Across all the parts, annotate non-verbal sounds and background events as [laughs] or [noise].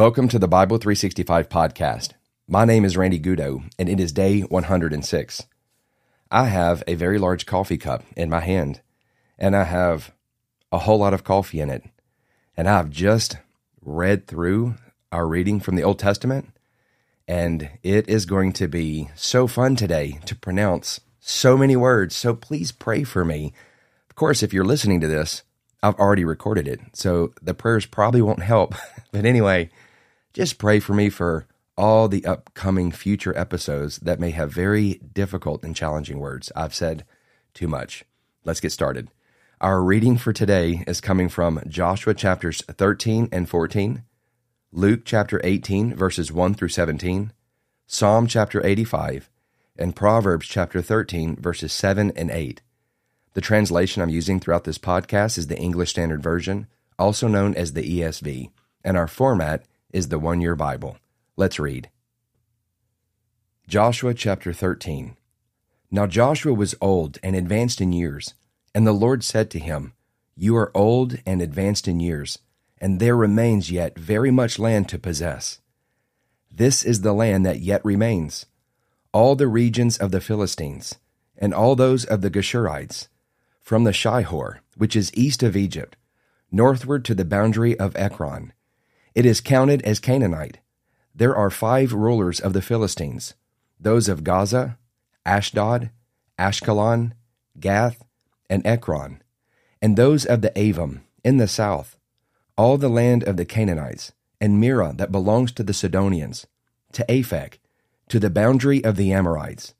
Welcome to the Bible 365 podcast. My name is Randy Goudeau, and it is day 106. I have a very large coffee cup in my hand, and I have a whole lot of coffee in it. And I've just read through our reading from the Old Testament, and it is going to be so fun today to pronounce so many words. So please pray for me. Of course, if you're listening to this, I've already recorded it, so the prayers probably won't help. [laughs] but anyway, just pray for me for all the upcoming future episodes that may have very difficult and challenging words. I've said too much. Let's get started. Our reading for today is coming from Joshua chapters 13 and 14, Luke chapter 18, verses 1 through 17, Psalm chapter 85, and Proverbs chapter 13, verses 7 and 8. The translation I'm using throughout this podcast is the English Standard Version, also known as the ESV, and our format is the One Year Bible. Let's read. Joshua chapter 13. Now Joshua was old and advanced in years, and the Lord said to him, You are old and advanced in years, and there remains yet very much land to possess. This is the land that yet remains, all the regions of the Philistines, and all those of the Geshurites, from the Shihor, which is east of Egypt, northward to the boundary of Ekron. It is counted as Canaanite. There are five rulers of the Philistines. Those of Gaza, Ashdod, Ashkelon, Gath, and Ekron, and those of the Avim in the south, all the land of the Canaanites, and Mearah that belongs to the Sidonians, to Aphek, to the boundary of the Amorites,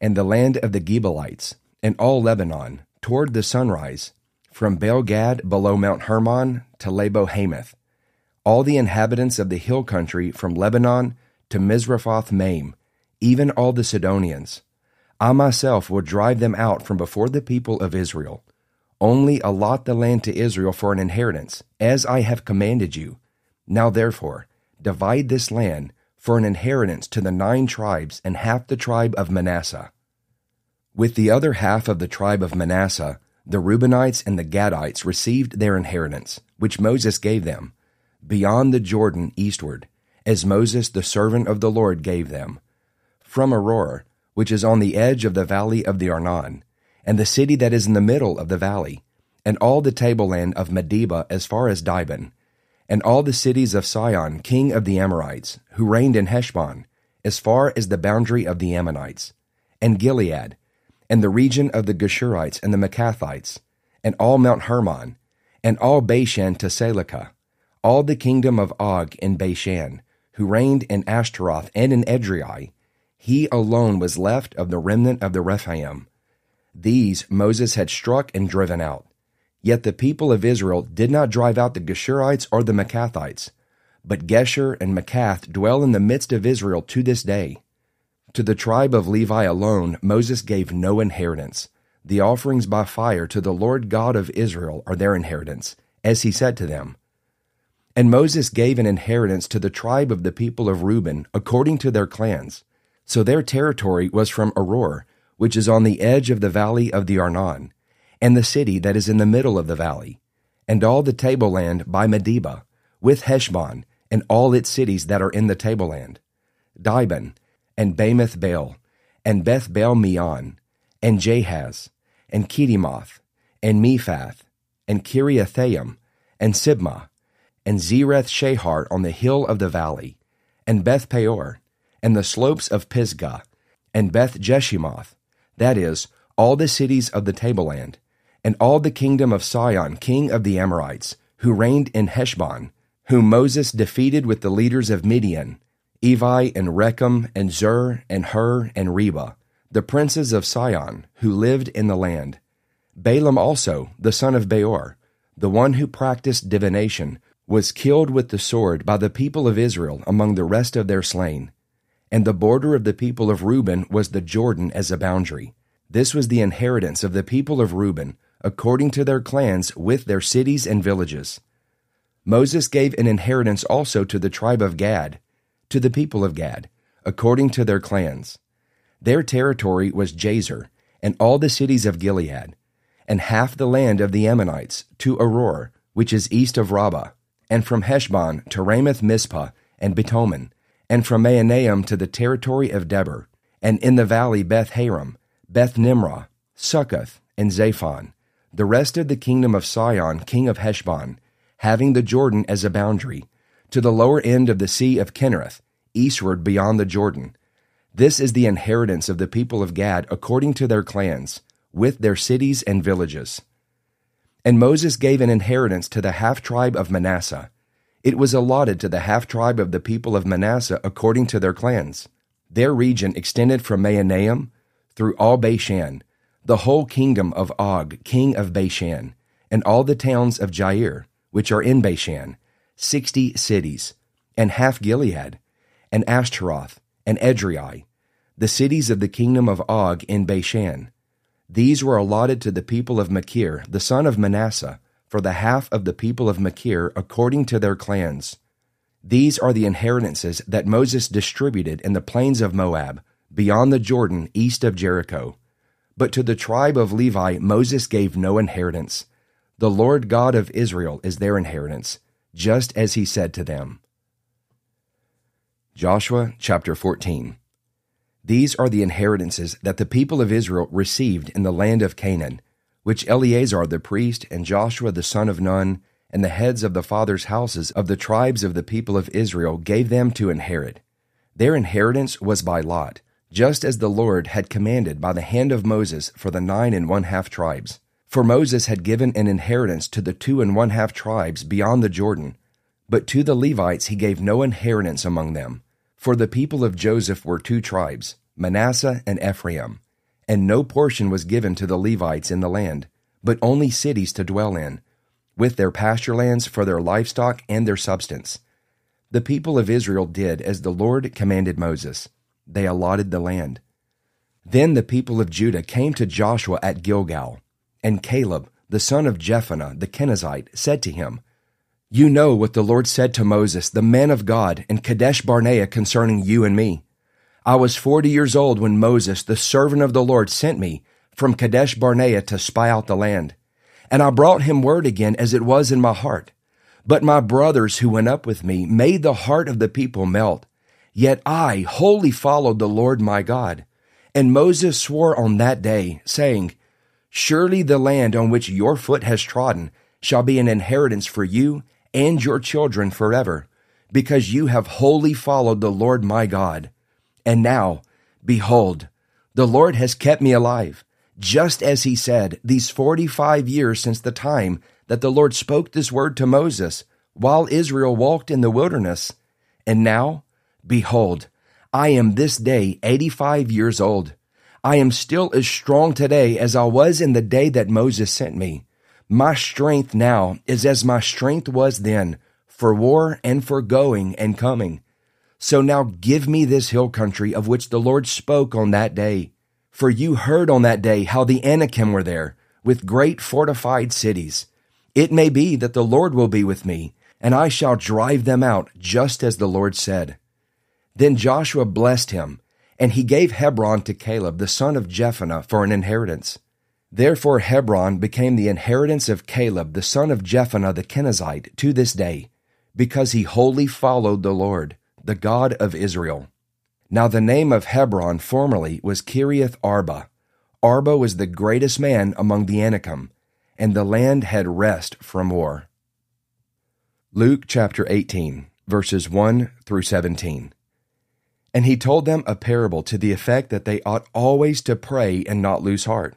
and the land of the Gebalites, and all Lebanon, toward the sunrise, from Baal Gad below Mount Hermon to Lebo Hamath, all the inhabitants of the hill country from Lebanon to Misrephoth Maim, even all the Sidonians. I myself will drive them out from before the people of Israel. Only allot the land to Israel for an inheritance, as I have commanded you. Now therefore, divide this land for an inheritance to the nine tribes and half the tribe of Manasseh. With the other half of the tribe of Manasseh, the Reubenites and the Gadites received their inheritance, which Moses gave them, beyond the Jordan eastward, as Moses the servant of the Lord gave them, from Aroer, which is on the edge of the valley of the Arnon, and the city that is in the middle of the valley, and all the tableland of Medeba as far as Dibon, and all the cities of Sihon, king of the Amorites, who reigned in Heshbon, as far as the boundary of the Ammonites, and Gilead, and the region of the Geshurites and the Maacathites, and all Mount Hermon, and all Bashan to Salecah, all the kingdom of Og in Bashan, who reigned in Ashtaroth and in Edrei, he alone was left of the remnant of the Rephaim. These Moses had struck and driven out. Yet the people of Israel did not drive out the Geshurites or the Maacathites, but Geshur and Maacath dwell in the midst of Israel to this day. To the tribe of Levi alone Moses gave no inheritance. The offerings by fire to the Lord God of Israel are their inheritance, as he said to them. And Moses gave an inheritance to the tribe of the people of Reuben according to their clans. So their territory was from Aroer, which is on the edge of the valley of the Arnon, and the city that is in the middle of the valley, and all the tableland by Medeba, with Heshbon, and all its cities that are in the tableland, Dibon, and Bamoth Baal, and Beth Baal Meon, and Jahaz, and Kedemoth, and Mephaath, and Kiriathaim, and Sibmah, and Zereth Shahar on the hill of the valley, and Beth Peor, and the slopes of Pisgah, and Beth Jeshimoth, that is, all the cities of the tableland, and all the kingdom of Sihon, king of the Amorites, who reigned in Heshbon, whom Moses defeated with the leaders of Midian, Evi and Rekem and Zur and Hur and Reba, the princes of Sihon, who lived in the land. Balaam also, the son of Beor, the one who practiced divination, was killed with the sword by the people of Israel among the rest of their slain. And the border of the people of Reuben was the Jordan as a boundary. This was the inheritance of the people of Reuben, according to their clans with their cities and villages. Moses gave an inheritance also to the tribe of Gad, to the people of Gad, according to their clans. Their territory was Jazer, and all the cities of Gilead, and half the land of the Ammonites, to Aroer, which is east of Rabbah, and from Heshbon to Ramath Mizpah, and Betonim, and from Mahanaim to the territory of Debir, and in the valley Beth Haram, Beth Nimrah, Succoth, and Zaphon, the rest of the kingdom of Sihon, king of Heshbon, having the Jordan as a boundary, to the lower end of the sea of Kinnereth, eastward beyond the Jordan. This is the inheritance of the people of Gad according to their clans, with their cities and villages. And Moses gave an inheritance to the half tribe of Manasseh. It was allotted to the half tribe of the people of Manasseh according to their clans. Their region extended from Mahanaim through all Bashan, the whole kingdom of Og, king of Bashan, and all the towns of Jair, which are in Bashan, sixty cities, and half Gilead, and Ashtaroth, and Edrei, the cities of the kingdom of Og in Bashan. These were allotted to the people of Machir, the son of Manasseh, for the half of the people of Machir according to their clans. These are the inheritances that Moses distributed in the plains of Moab, beyond the Jordan, east of Jericho. But to the tribe of Levi Moses gave no inheritance. The Lord God of Israel is their inheritance, just as he said to them. Joshua chapter 14. These are the inheritances that the people of Israel received in the land of Canaan, which Eleazar the priest and Joshua the son of Nun and the heads of the fathers' houses of the tribes of the people of Israel gave them to inherit. Their inheritance was by lot, just as the Lord had commanded by the hand of Moses for the nine and one half tribes. For Moses had given an inheritance to the two and one half tribes beyond the Jordan, but to the Levites he gave no inheritance among them. For the people of Joseph were two tribes, Manasseh and Ephraim, and no portion was given to the Levites in the land, but only cities to dwell in, with their pasture lands for their livestock and their substance. The people of Israel did as the Lord commanded Moses. They allotted the land. Then the people of Judah came to Joshua at Gilgal, and Caleb, the son of Jephunneh the Kenizzite, said to him, you know what the Lord said to Moses, the man of God, in Kadesh Barnea concerning you and me. I was forty years old when Moses, the servant of the Lord, sent me from Kadesh Barnea to spy out the land. And I brought him word again as it was in my heart. But my brothers who went up with me made the heart of the people melt. Yet I wholly followed the Lord my God. And Moses swore on that day, saying, Surely the land on which your foot has trodden shall be an inheritance for you and your children forever, because you have wholly followed the Lord my God. And now, behold, the Lord has kept me alive, just as he said, these forty five years since the time that the Lord spoke this word to Moses, while Israel walked in the wilderness. And now, behold, I am this day eighty five years old. I am still as strong today as I was in the day that Moses sent me. My strength now is as my strength was then, for war and for going and coming. So now give me this hill country of which the Lord spoke on that day. For you heard on that day how the Anakim were there, with great fortified cities. It may be that the Lord will be with me, and I shall drive them out, just as the Lord said. Then Joshua blessed him, and he gave Hebron to Caleb the son of Jephunneh for an inheritance. Therefore Hebron became the inheritance of Caleb the son of Jephunneh the Kenizzite to this day, because he wholly followed the Lord, the God of Israel. Now the name of Hebron formerly was Kiriath Arba. Arba was the greatest man among the Anakim, and the land had rest from war. Luke chapter 18, verses 1 through 17. And he told them a parable to the effect that they ought always to pray and not lose heart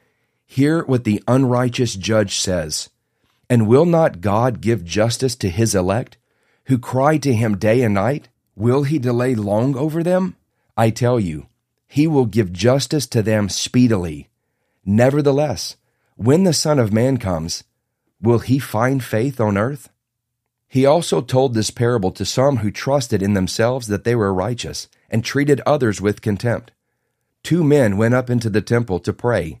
Hear what the unrighteous judge says. And will not God give justice to his elect, who cry to him day and night? Will he delay long over them? I tell you, he will give justice to them speedily. Nevertheless, when the Son of Man comes, will he find faith on earth? He also told this parable to some who trusted in themselves that they were righteous and treated others with contempt. Two men went up into the temple to pray,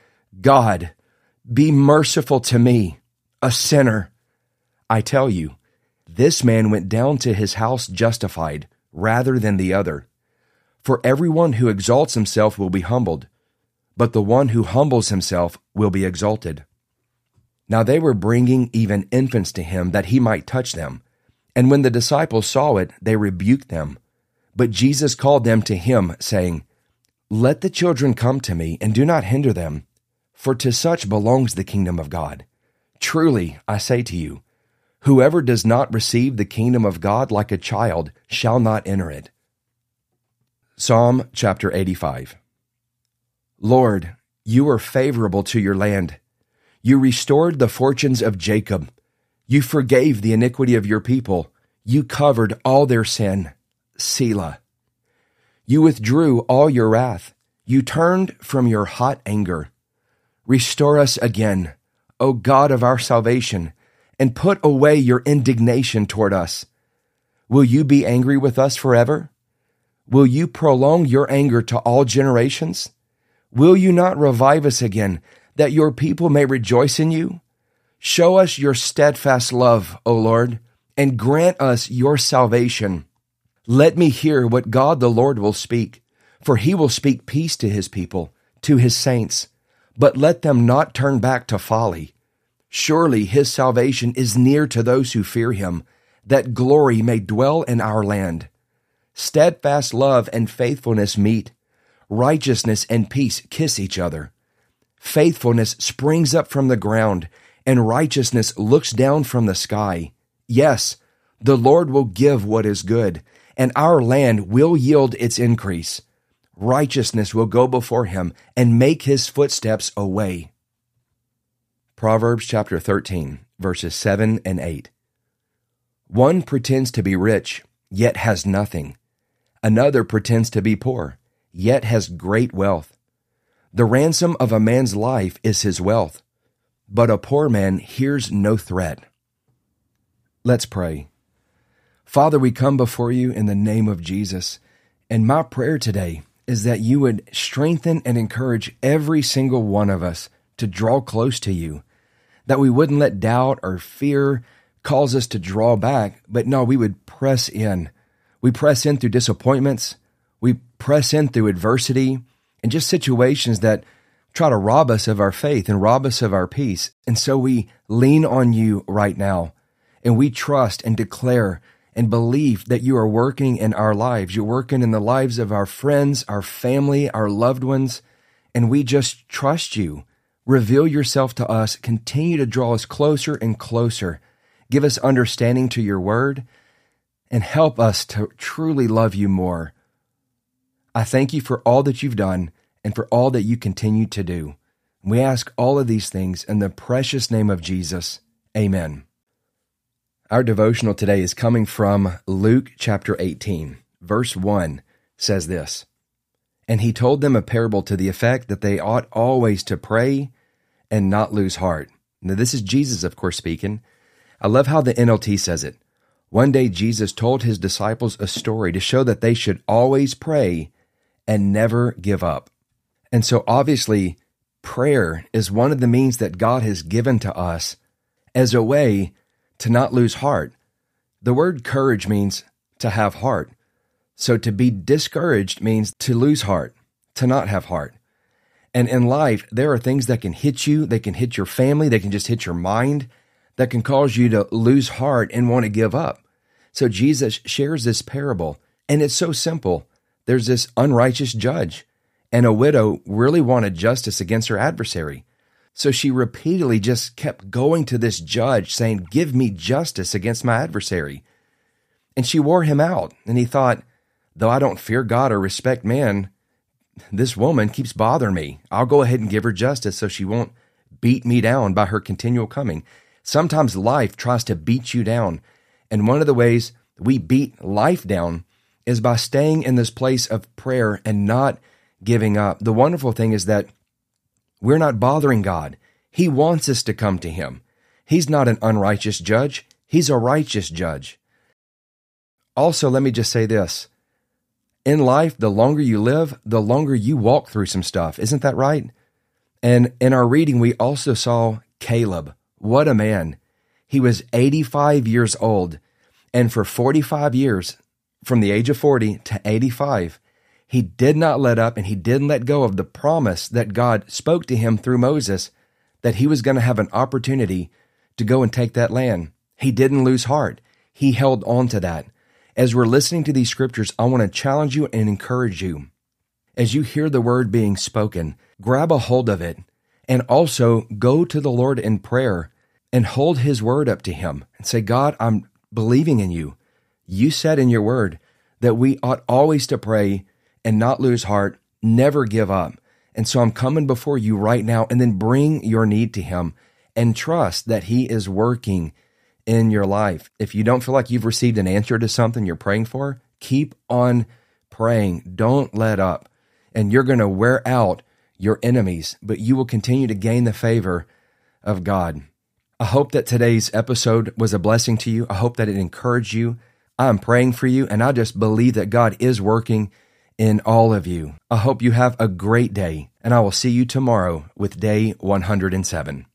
God, be merciful to me, a sinner. I tell you, this man went down to his house justified rather than the other. For everyone who exalts himself will be humbled, but the one who humbles himself will be exalted. Now they were bringing even infants to him that he might touch them. And when the disciples saw it, they rebuked them. But Jesus called them to him, saying, Let the children come to me, and do not hinder them, for to such belongs the kingdom of God. Truly, I say to you, Whoever does not receive the kingdom of God like a child shall not enter it. Psalm chapter 85 Lord, you are favorable to your land. You restored the fortunes of Jacob. You forgave the iniquity of your people. You covered all their sin. Selah. You withdrew all your wrath. You turned from your hot anger. Restore us again, O God of our salvation and put away your indignation toward us. Will you be angry with us forever? Will you prolong your anger to all generations? Will you not revive us again, that your people may rejoice in you? Show us your steadfast love, O Lord, and grant us your salvation. Let me hear what God the Lord will speak, for he will speak peace to his people, to his saints. But let them not turn back to folly. Surely his salvation is near to those who fear him, that glory may dwell in our land. Steadfast love and faithfulness meet. Righteousness and peace kiss each other. Faithfulness springs up from the ground, and righteousness looks down from the sky. Yes, the Lord will give what is good, and our land will yield its increase. Righteousness will go before him and make his footsteps a way. Proverbs chapter 13, verses 7 and 8. One pretends to be rich, yet has nothing. Another pretends to be poor, yet has great wealth. The ransom of a man's life is his wealth, but a poor man hears no threat. Let's pray. Father, we come before you in the name of Jesus, and my prayer today is that you would strengthen and encourage every single one of us to draw close to you that we wouldn't let doubt or fear cause us to draw back, but no, we would press in. We press in through disappointments. We press in through adversity and just situations that try to rob us of our faith and rob us of our peace. And so we lean on you right now and we trust and declare and believe that you are working in our lives. You're working in the lives of our friends, our family, our loved ones. And we just trust you. Reveal yourself to us. Continue to draw us closer and closer. Give us understanding to your word and help us to truly love you more. I thank you for all that you've done and for all that you continue to do. We ask all of these things in the precious name of Jesus. Amen. Our devotional today is coming from Luke chapter 18, verse 1 says this and he told them a parable to the effect that they ought always to pray and not lose heart. Now, this is Jesus, of course, speaking. I love how the NLT says it. One day, Jesus told his disciples a story to show that they should always pray and never give up. And so, obviously, prayer is one of the means that God has given to us as a way to not lose heart. The word courage means to have heart. So to be discouraged means to lose heart, to not have heart. And in life, there are things that can hit you, they can hit your family, they can just hit your mind, that can cause you to lose heart and want to give up. So Jesus shares this parable, and it's so simple. There's this unrighteous judge, and a widow really wanted justice against her adversary. So she repeatedly just kept going to this judge saying, Give me justice against my adversary. And she wore him out. And he thought, Though I don't fear God or respect man, this woman keeps bothering me. I'll go ahead and give her justice so she won't beat me down by her continual coming. Sometimes life tries to beat you down. And one of the ways we beat life down is by staying in this place of prayer and not giving up. The wonderful thing is that we're not bothering God. He wants us to come to Him. He's not an unrighteous judge, He's a righteous judge. Also, let me just say this in life, the longer you live, the longer you walk through some stuff. Isn't that right? And in our reading, we also saw Caleb. What a man. He was 85 years old. And for 45 years, from the age of 40 to 85, he did not let up and he didn't let go of the promise that God spoke to him through Moses that he was going to have an opportunity to go and take that land. He didn't lose heart. He held on to that. As we're listening to these scriptures, I want to challenge you and encourage you. As you hear the word being spoken, grab a hold of it and also go to the Lord in prayer and hold his word up to him and say, God, I'm believing in you. You said in your word that we ought always to pray and not lose heart, never give up. And so I'm coming before you right now and then bring your need to him and trust that he is working in your life. If you don't feel like you've received an answer to something you're praying for, keep on praying. Don't let up. And you're going to wear out your enemies, but you will continue to gain the favor of God. I hope that today's episode was a blessing to you. I hope that it encouraged you. I'm praying for you, and I just believe that God is working in all of you. I hope you have a great day, and I will see you tomorrow with day 107.